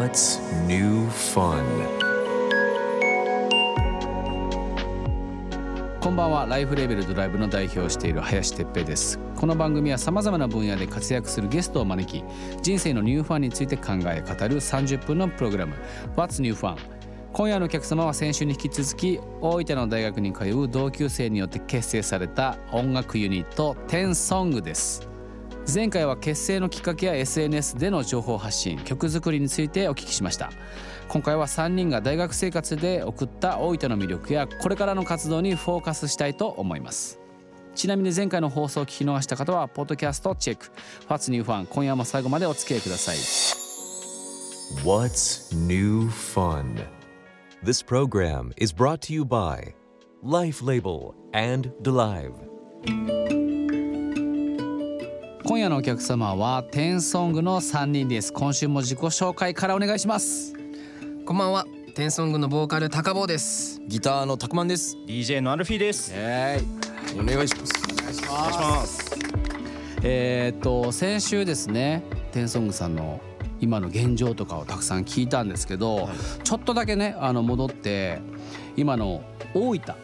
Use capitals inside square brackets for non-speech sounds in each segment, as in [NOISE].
What's new fun? こんばんは。ライフレベルドライブの代表をしている林哲平です。この番組はさまざまな分野で活躍するゲストを招き人生のニューファンについて考え語る30分のプログラム。What's New Fun? 今夜のお客様は先週に引き続き大分の大学に通う同級生によって結成された音楽ユニットテンソングです。前回は結成のきっかけや SNS での情報発信曲作りについてお聞きしました今回は3人が大学生活で送った大分の魅力やこれからの活動にフォーカスしたいと思いますちなみに前回の放送を聞き逃した方はポッドキャストチェック「What's New Fun」今夜も最後までお付き合いください What's new fun? This program is brought to you by Life Label and DeLive. 今夜のお客様はテンソングの3人です今週も自己紹介からお願いしますこんばんは。テンソングのボーカル高坊です。ギターのたくまんです。DJ のアルフィーです。えお願いします。お願いします。えーっと先週ですねテンソングさんの今の現状とかをたくさん聞いたんですけど、ちょっとだけねあの戻って今の大分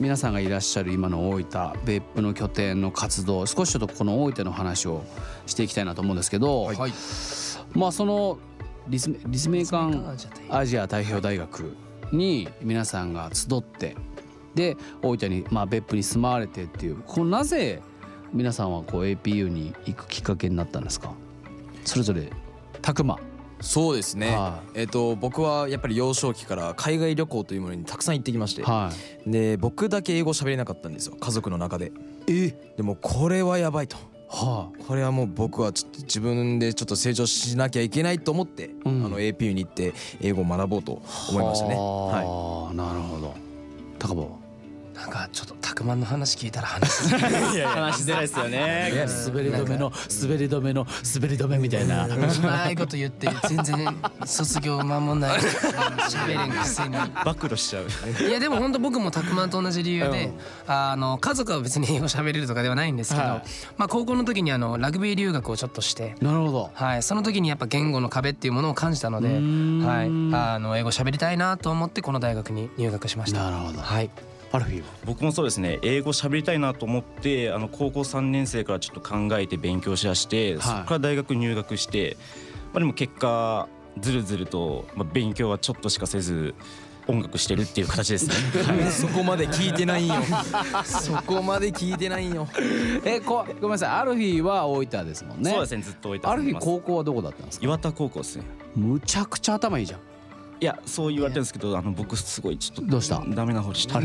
皆さんがいらっしゃる今の大分別府の拠点の活動少しちょっとこの大分の話をしていきたいなと思うんですけど、はい。まあその立命館アジア太平洋大学に皆さんが集ってで大分に、まあ、別府に住まわれてっていうこのなぜ皆さんはこう APU に行くきっかけになったんですか？それぞれたくまそうですねは。えっ、と僕はやっぱり幼少期から海外旅行というものにたくさん行ってきまして、はで僕だけ英語喋れなかったんですよ。家族の中で。いえ？でもこれはやばいと。はこれはもう僕はちょっと自分でちょっと成長しなきゃいけないと思って、うんあの APU に行って英語を学ぼうと思いましたね。はい。はあなるほど高坊なんかちょっとたくまんの話聞いたら話し [LAUGHS] 話出ないですよね。滑り止めの滑り止めの滑り止めみたいな。うまいこと言って全然卒業間もない。喋れんくせに。暴露しちゃう。いやでも本当僕もたくまんと同じ理由で、あの家族は別に英語喋れるとかではないんですけど、はい。まあ高校の時にあのラグビー留学をちょっとして。なるほど。はい、その時にやっぱ言語の壁っていうものを感じたので、ん。はい、あの英語喋りたいなと思ってこの大学に入学しました。なるほど。はい、アルフィーは？僕もそうですね。英語喋りたいなと思って、あの高校3年生からちょっと考えて勉強しだして、そこから大学入学して、まあでも結果ずるずるとまあ勉強はちょっとしかせず。音楽してるっていう形ですね。[LAUGHS] そこまで聞いてないんよ。そこまで聞いてないんよ。[LAUGHS] えこごめんなさいアルフィーは大分ですもんねそうですね。ずっと置いてアルフィー。高校はどこだったんですか？岩田高校ですね。むちゃくちゃ頭いいじゃんいや、そう言われてるんですけど、あの僕すごいちょっとどうした？ダメな方でした。[LAUGHS] い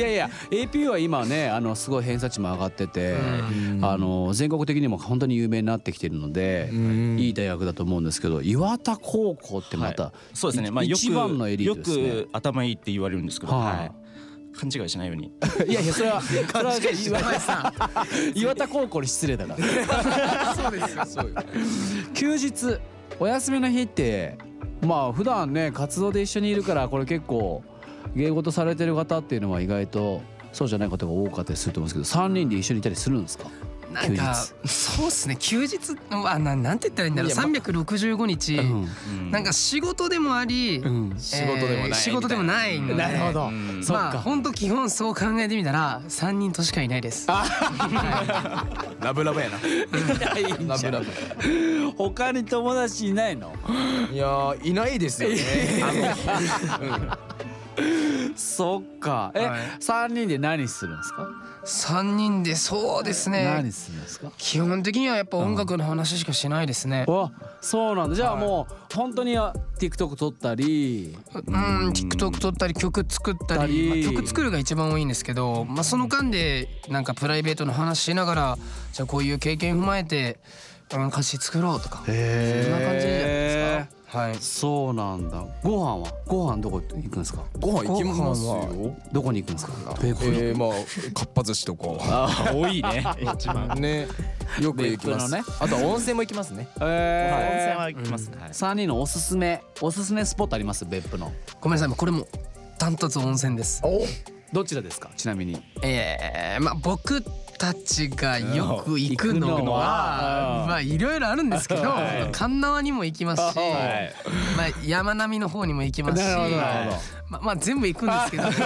やいや APU は今ねあのすごい偏差値も上がってて、あの全国的にも本当に有名になってきてるので、いい大学だと思うんですけど岩田高校ってまた、そうですね。まあ一番のエリートですねよく頭いいって言われるんですけど、はいはい。勘違いしないように。[LAUGHS] いやいやそれは [LAUGHS] それは岩田岩田高校に失礼だからそうですよ。そう休日お休みの日ってまあ普段ね活動で一緒にいるからこれ結構芸事されてる方っていうのは意外とそうじゃない方が多かったりすると思うんですけど3人で一緒にいたりするんですか？なんかそうですね。休日はななんて言ったらいいんだろう。いやま365日、うん。なんか仕事でもあり、うん。仕事でもないえー仕事でもないので。なるほど、うん。そっま本当基本そう考えてみたら3人としかいないです。ラブラブやな。ラブラブ。他に友達いないの？いやーいないですよね。[LAUGHS] そっか。え、はい。3人で何するんですか、3人でそうですね。何するんですか？基本的にはやっぱ音楽の話しかしないですね。わそうなんだ。じゃあもう本当にあ TikTok 撮ったり。うん TikTok 撮ったり曲作ったり、まあ曲作るが一番多いんですけど、まあ、その間でなんかプライベートの話しながらじゃあこういう経験踏まえて、うん、歌詞作ろうとか。そんへな感じじゃないですか？はいそうなんだご飯は？ご飯どこ行くんですか？ご飯行きますごよ。どこに行くんですか？えー、まあかっぱ寿司とか。多いね。一番。ね。よく行きます。ねあとは温泉も行きますね。温泉えは行きますね。はい3人のおすすめおすすめスポットあります？別府のごめんなさいもうこれもダントツ温泉です。どちらですか？ちなみにえー、まあ僕たちがよく行くのははまあいろいろあるんですけどはい。神縄にも行きますし、はい。まあ、山並みの方にも行きますしまあまあ全部行くんですけど。[LAUGHS] 全部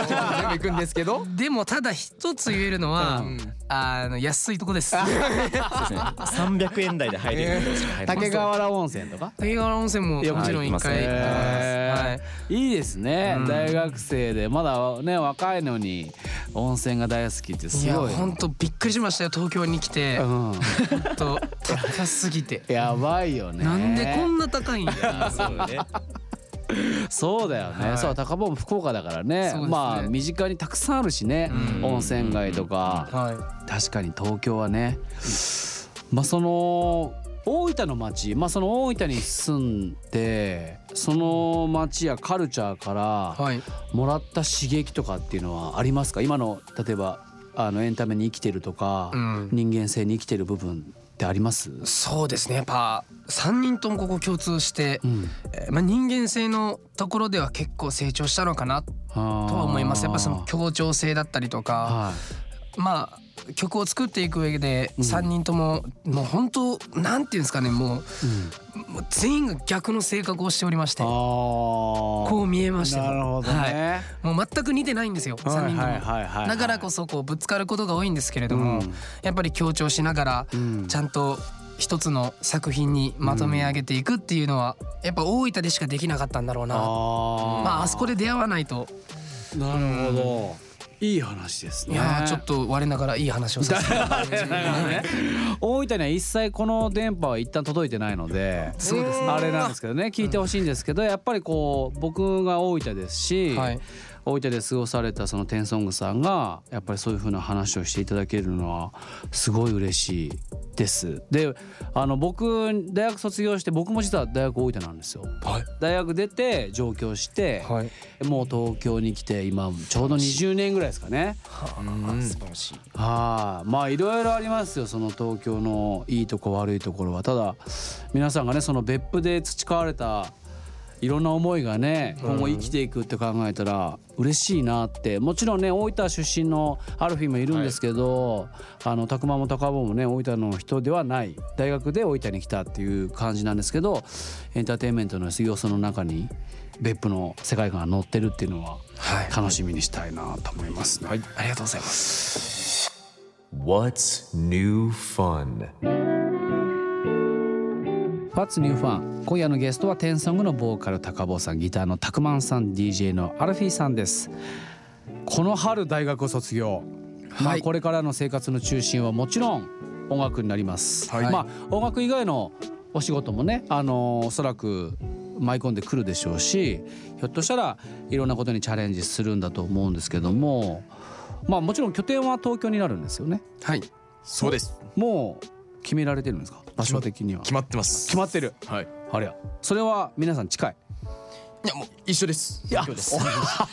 行くんですけど？でもただ一つ言えるのは、あの安いとこです。そうですね。300円台で入れる [LAUGHS] 竹川原温泉とか？竹川温泉ももちろん一回行きます。はい。いいですね、うん。大学生でまだね若いのに温泉が大好きっていやすごい。本当びっくりしましたよ。東京に来て。うん、本当高すぎて。やばいよね。なんでこんな高いんや。そうねそうだよね、はい。そう高坊も福岡だからね。ね。まあ身近にたくさんあるしね、うん。温泉街とか、は確かに東京はね。まあその大分の町まあその大分に住んでその町やカルチャーから。もらった刺激とかっていうのはありますか？今の例えばあのエンタメに生きてるとか、うん人間性に生きてる部分ってあります、そうですねやっぱ三人ともここ共通して、うん、えーまあ人間性のところでは結構成長したのかなととは思います。やっぱその協調性だったりとか。はまあ曲を作っていく上でうん。3人とももう本当なんていうんですかねもい、うん、うもう全員が逆の性格をしておりましてあここう見えましたなるほどね、はい、もう全く似てないんですよ3人とも、だからこそこうぶつかることが多いんですけれども、うん。やっぱり強調しながらうん。ちゃんと一つの作品にまとめ上げていくっていうのはやっぱ大分でしかできなかったんだろうな。あー。まああそこで出会わないと。なるほどいい話ですいねやーちょっと我ながらいい話をさせていただいて。[LAUGHS] 大分には一切この電波は一旦届いてないのでそうですね。あれなんですけどね聞いてほしいんですけどやっぱりこう僕が大分ですし、はい大分で過ごされたそのテンソングさんがやっぱりそういう風な話をしていただけるのはすごい嬉しいです。であの僕大学卒業して僕も実は大学大分なんですよ。はい。大学出て上京して、はい。もう東京に来て今ちょうど20年ぐらいですかね。素晴らしい。はい。まあいろいろありますよ。その東京のいいとこ悪いところは。ただ皆さんがねその別府で培われたいろんな思いがね今後生きていくって考えたら嬉しいなってもちろんね大分出身のアルフィーもいるんですけど、あの拓磨も高坊もね大分の人ではない大学で大分に来たっていう感じなんですけどエンターテインメントの要素の中に別府の世界観が載ってるっていうのははい楽しみにしたいなと思いますね。ありがとうございます。What's new fun? What's New Fun 今夜のゲストはテンソングのボーカル高坊さんギターのタクマンさん DJ のアルフィーさんです。この春大学を卒業、まあはいこれからの生活の中心はもちろん音楽になります、はい。まあ音楽以外のお仕事もねあのおそらく舞い込んでくるでしょうしひょっとしたらいろんなことにチャレンジするんだと思うんですけどもまあもちろん拠点は東京になるんですよね。はい。そうです。もう決められてるんですか？場所的には。決まってます。決まってる。はい。ありゃ。それは皆さん近い。いやもう一緒です。いやです。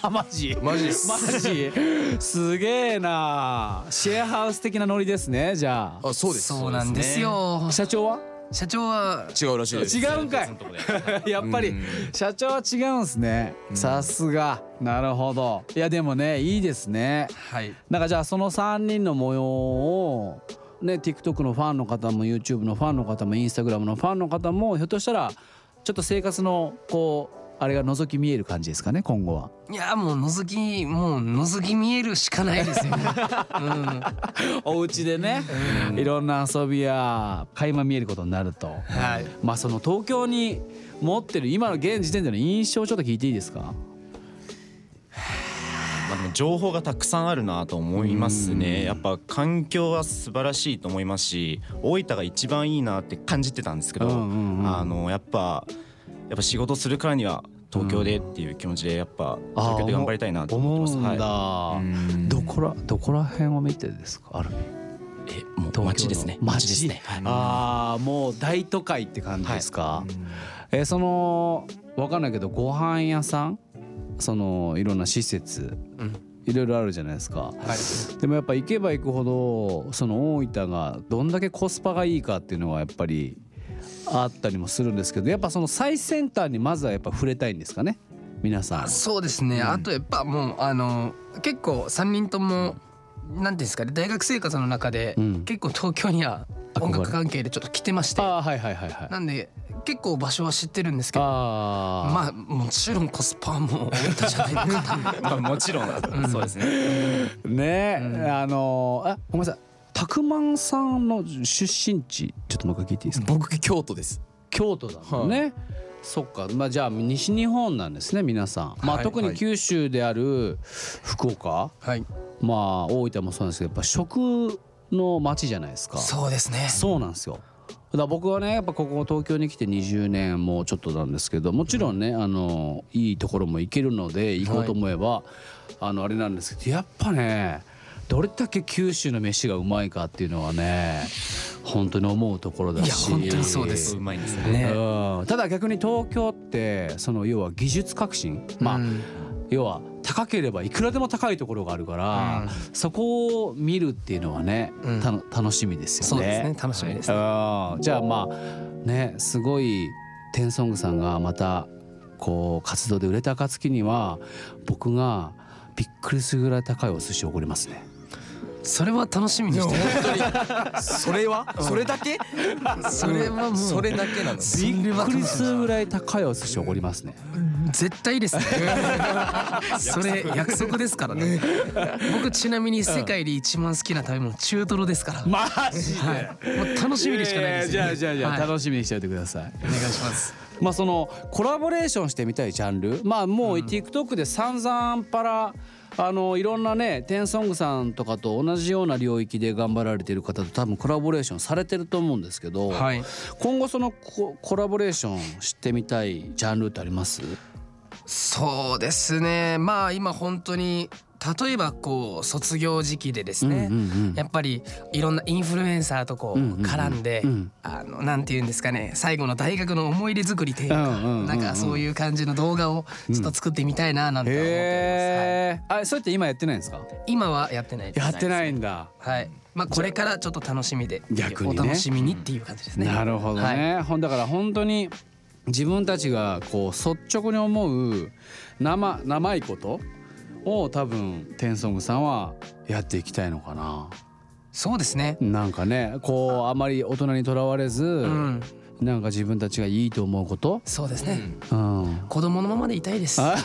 マジ？[LAUGHS] マジです。マジ？すげえな。シェアハウス的なノリですねじゃあ。あそうです。そうなんですよ。社長は？社長は違うらしいです。違うんかい。やっぱりうん。社長は違うんすね。さすが。なるほど。いやでもねいいですね。はい。なんかじゃあその3人の模様をね TikTok のファンの方も YouTube のファンの方も Instagram のファンの方もひょっとしたらちょっと生活のこうあれが覗き見える感じですかね今後は。いやもう覗きもう覗き見えるしかないですよ。うん。お家でね、いろんな遊びや垣間見えることになると、はい。まあその東京に持ってる今の現時点での印象をちょっと聞いていいですか？まあでも情報がたくさんあるなと思いますね。やっぱ環境は素晴らしいと思いますし大分が一番いいなって感じてたんですけど、うんうんうん。あのやっぱやっぱ仕事するからには東京でっていう気持ちでやっぱ東京で頑張りたいなと思ってます。思うんだ、はいどこらどこら辺を見てですか？あるえもう街ですね。街？ですね。はい。ああもう大都会って感じですか、えーそのわかんないけどご飯屋さんそのいろんな施設、うん。いろいろあるじゃないですか、はい。でもやっぱ行けば行くほどその大分がどんだけコスパがいいかっていうのはやっぱりあったりもするんですけどやっぱその最先端にまずはやっぱ触れたいんですかね？皆さん。そうですね。あとやっぱもうあの結構三人ともなんていうんですかね？大学生活の中で、うん。結構東京には音楽関係でちょっと来てまして。はいはいはいはい。なんで結構場所は知ってるんですけどああまあもちろんコスパも多いたじゃないのかな。[LAUGHS] まあもちろんそうですね。ね、うん。あのあごめんなさい。たくまんさんの出身地ちょっともう一回聞いていいですか？僕京都です。京都だもんね、そっか。まあじゃあ西日本なんですね皆さん。まあ、はい特に九州である福岡。はい。まあ大分もそうなんですけどやっぱ食の街じゃないですか。そうですね。そうなんですよだ僕はねやっぱここ東京に来て20年もうちょっとなんですけどもちろんねあのいいところも行けるので行こうと思えば、あのあれなんですけどやっぱねどれだけ九州の飯がうまいかっていうのはね本当に思うところだし。いや本当にそうです。うまいんですねね。うん。ただ逆に東京ってその要は技術革新。まあ、うん。要は高ければいくらでも高いところがあるから、そこを見るっていうのはね、うん。たの楽しみですよね。ね。楽しみですね。うんじゃあまあねすごいテンソングさんがまたこう活動で売れた暁には僕がびっくりするぐらい高いお寿司をおごりますね。それは楽しみにしてそれは？それだけ？それはもうそれだけなの？びっはくりするぐらい高いお寿司をおごりますね。絶対ですね。[LAUGHS] それ約束ですからね。僕ちなみに世界で一番好きな食べ物中トロですから。マジで、はい。もう楽しみでしかないですじゃあじゃあじゃあ。はい。楽しみにしておいてください。お願いします。まあそのコラボレーションしてみたいジャンル。まあもう TikTok で散々パラあのいろんなねテンソングさんとかと同じような領域で頑張られてる方と多分コラボレーションされてると思うんですけど、はい。今後そのココラボレーションしてみたいジャンルってあります？そうですね。まあ今本当に例えばこう卒業時期でですね、やっぱりいろんなインフルエンサーとこう絡んで、うん。あのなんて言うんですかね最後の大学の思い出作りというか、なんかそういう感じの動画をちょっと作ってみたいななんて思ってます、はい。あそれって今やってないんですか？今はやってないやってないんだ。はい。まあこれからちょっと楽しみで逆にね。お楽しみにっていう感じですね。なるほどね、ほんだから本当に自分たちがこう率直に思う生生いことを多分テンソングさんはやっていきたいのかな。そうですね。なんかねこうあまり大人にとらわれず、うん。なんか自分たちがいいと思うこと、そうですね、うん、子供のままでいたいです、はい。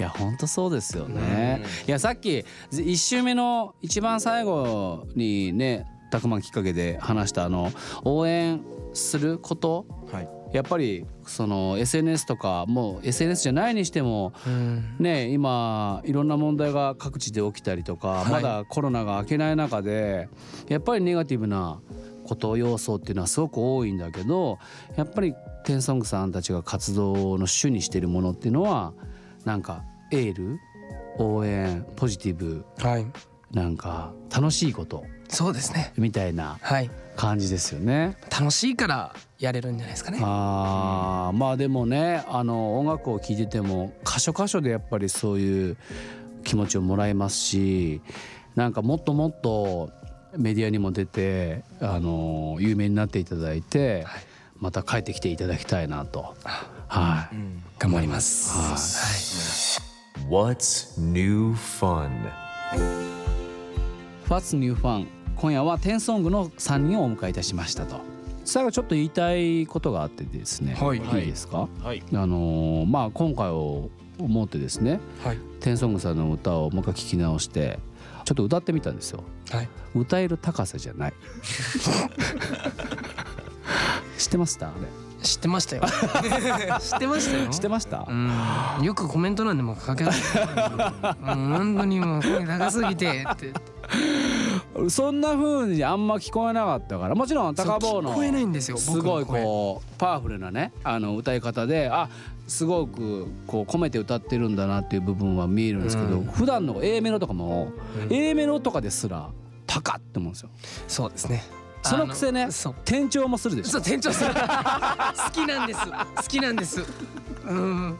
いや本当そうですよね。いやさっき一周目の一番最後にねたくまんきっかけで話したあの応援すること？はいやっぱりその SNS とかもう SNS じゃないにしてもうん。ね今いろんな問題が各地で起きたりとか、い。まだコロナが明けない中でやっぱりネガティブなこと要素っていうのはすごく多いんだけどやっぱりテンソングさんたちが活動の主にしているものっていうのはなんかエール応援ポジティブはい。なんか楽しいことそうですね。みたいなはい感じですよね。楽しいからやれるんじゃないですかね。あーまあでもねあの音楽を聴いてても箇所箇所でやっぱりそういう気持ちをもらえますしなんかもっともっとメディアにも出てあの有名になっていただいて、はい。また帰ってきていただきたいなと。はい、頑張ります、What's new fun? What's New Fun? 今夜はテンソングの3人をお迎えいたしましたと。最後ちょっと言いたいことがあってですね、はい。いいですか、はい。あのーまあ今回を思ってですねはい。テンソングさんの歌をもう一回聞き直してちょっと歌ってみたんですよ。はい。歌える高さじゃない。[LAUGHS] 知ってました？あれ。知ってましたよ。[LAUGHS] 知ってましたよ。知ってました？うん。よくコメント欄でも書けない。[LAUGHS] うん本当にもう声高すぎてってそんな風にあんま聞こえなかったからもちろん高坊のすごいこうパワフルなねあの歌い方であすごくこう込めて歌ってるんだなっていう部分は見えるんですけど、うん。普段の A メロとかも、うん。A メロとかですら高って思うんですよ。そうですね。そのくせね転調もするでしょ。そう店長さん好きなんです。好きなんです。うん。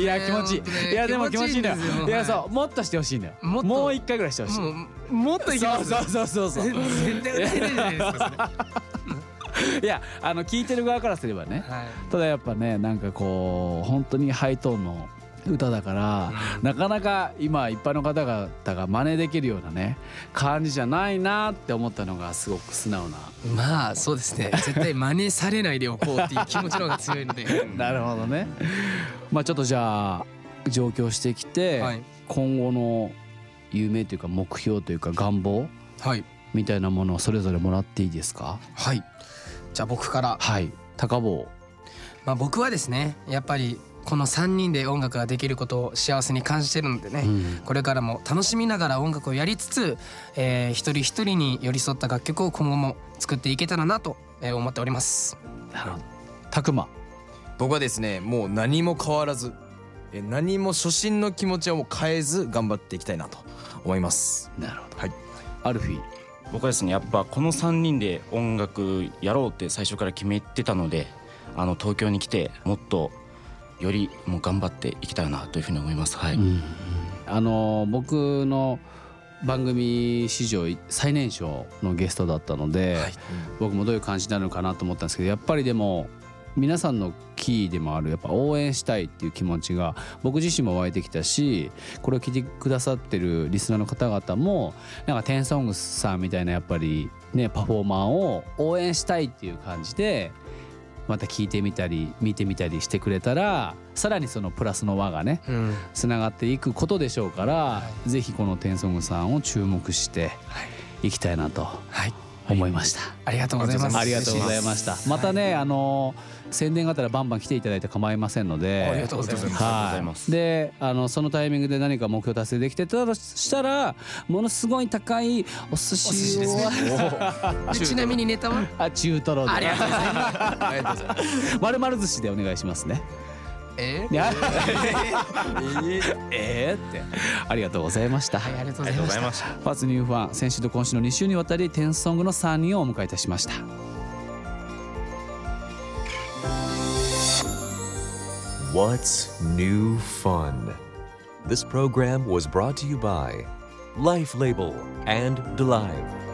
いや気持ちいい。いやでも気持ちいいんだよ。いやはそうもっとしてほしいんだよ。もう一回ぐらいしてほしいもっといきますそうそうそうそうそう。絶対歌えないじゃないですかいやあの聞いてる側からすればね。はい。ただやっぱねなんかこう本当にハイトーンの歌だから、なかなか今一般の方々が真似できるようなね感じじゃないなって思ったのがすごく素直な。まあそうですね。絶対真似されないでおこうっていう気持ちの方が強いので。[LAUGHS] なるほどね。まあちょっとじゃあ上京してきて、はい。今後の夢というか目標というか願望はい。みたいなものをそれぞれもらっていいですか？はい。じゃあ僕から。はい。高坊。まあ僕はですねやっぱりこの3人で音楽ができることを幸せに感じてるのでね、うん。これからも楽しみながら音楽をやりつつ、えー一人一人に寄り添った楽曲を今後も作っていけたらなとえー思っております。なるほど拓磨僕はですねもう何も変わらずえ何も初心の気持ちをもう変えず頑張っていきたいなと思います。なるほど。はい。アルフィー。僕はですねやっぱこの3人で音楽やろうって最初から決めてたのであの東京に来てもっとよりもう頑張っていきたいなというふうに思います。はい、うんあの僕の番組史上最年少のゲストだったので、僕もどういう感じになるのかなと思ったんですけどやっぱりでも皆さんのキーでもあるやっぱ応援したいっていう気持ちが僕自身も湧いてきたしこれを聞いてくださってるリスナーの方々もなんかテンソングスさんみたいなやっぱりねパフォーマーを応援したいっていう感じでまた聞いてみたり見てみたりしてくれたらさらにそのプラスの輪がねうんつながっていくことでしょうから、ぜひこのテンソングさんを注目していきたいなとはい思いました。ありがとうございますありがとうございました。またね、あの宣伝があったらバンバン来ていただいて構いませんので。ありがとうございますはい。で、あのそのタイミングで何か目標達成できてたとしたら、ものすごい高いお寿司を。で [LAUGHS] ちなみにネタは？あ、中トロで。ありがとうございますありがとうございますまるまる寿司でお願いしますね。[LAUGHS] えー？えー？って。ありがとうございました。はいありがとうありございました。がとうございました。ファーツニューファン先週と今週の2週にわたりテンソングの3人をお迎えいたしました。What's New Fun? This program was brought to you by Life Label and DeLive.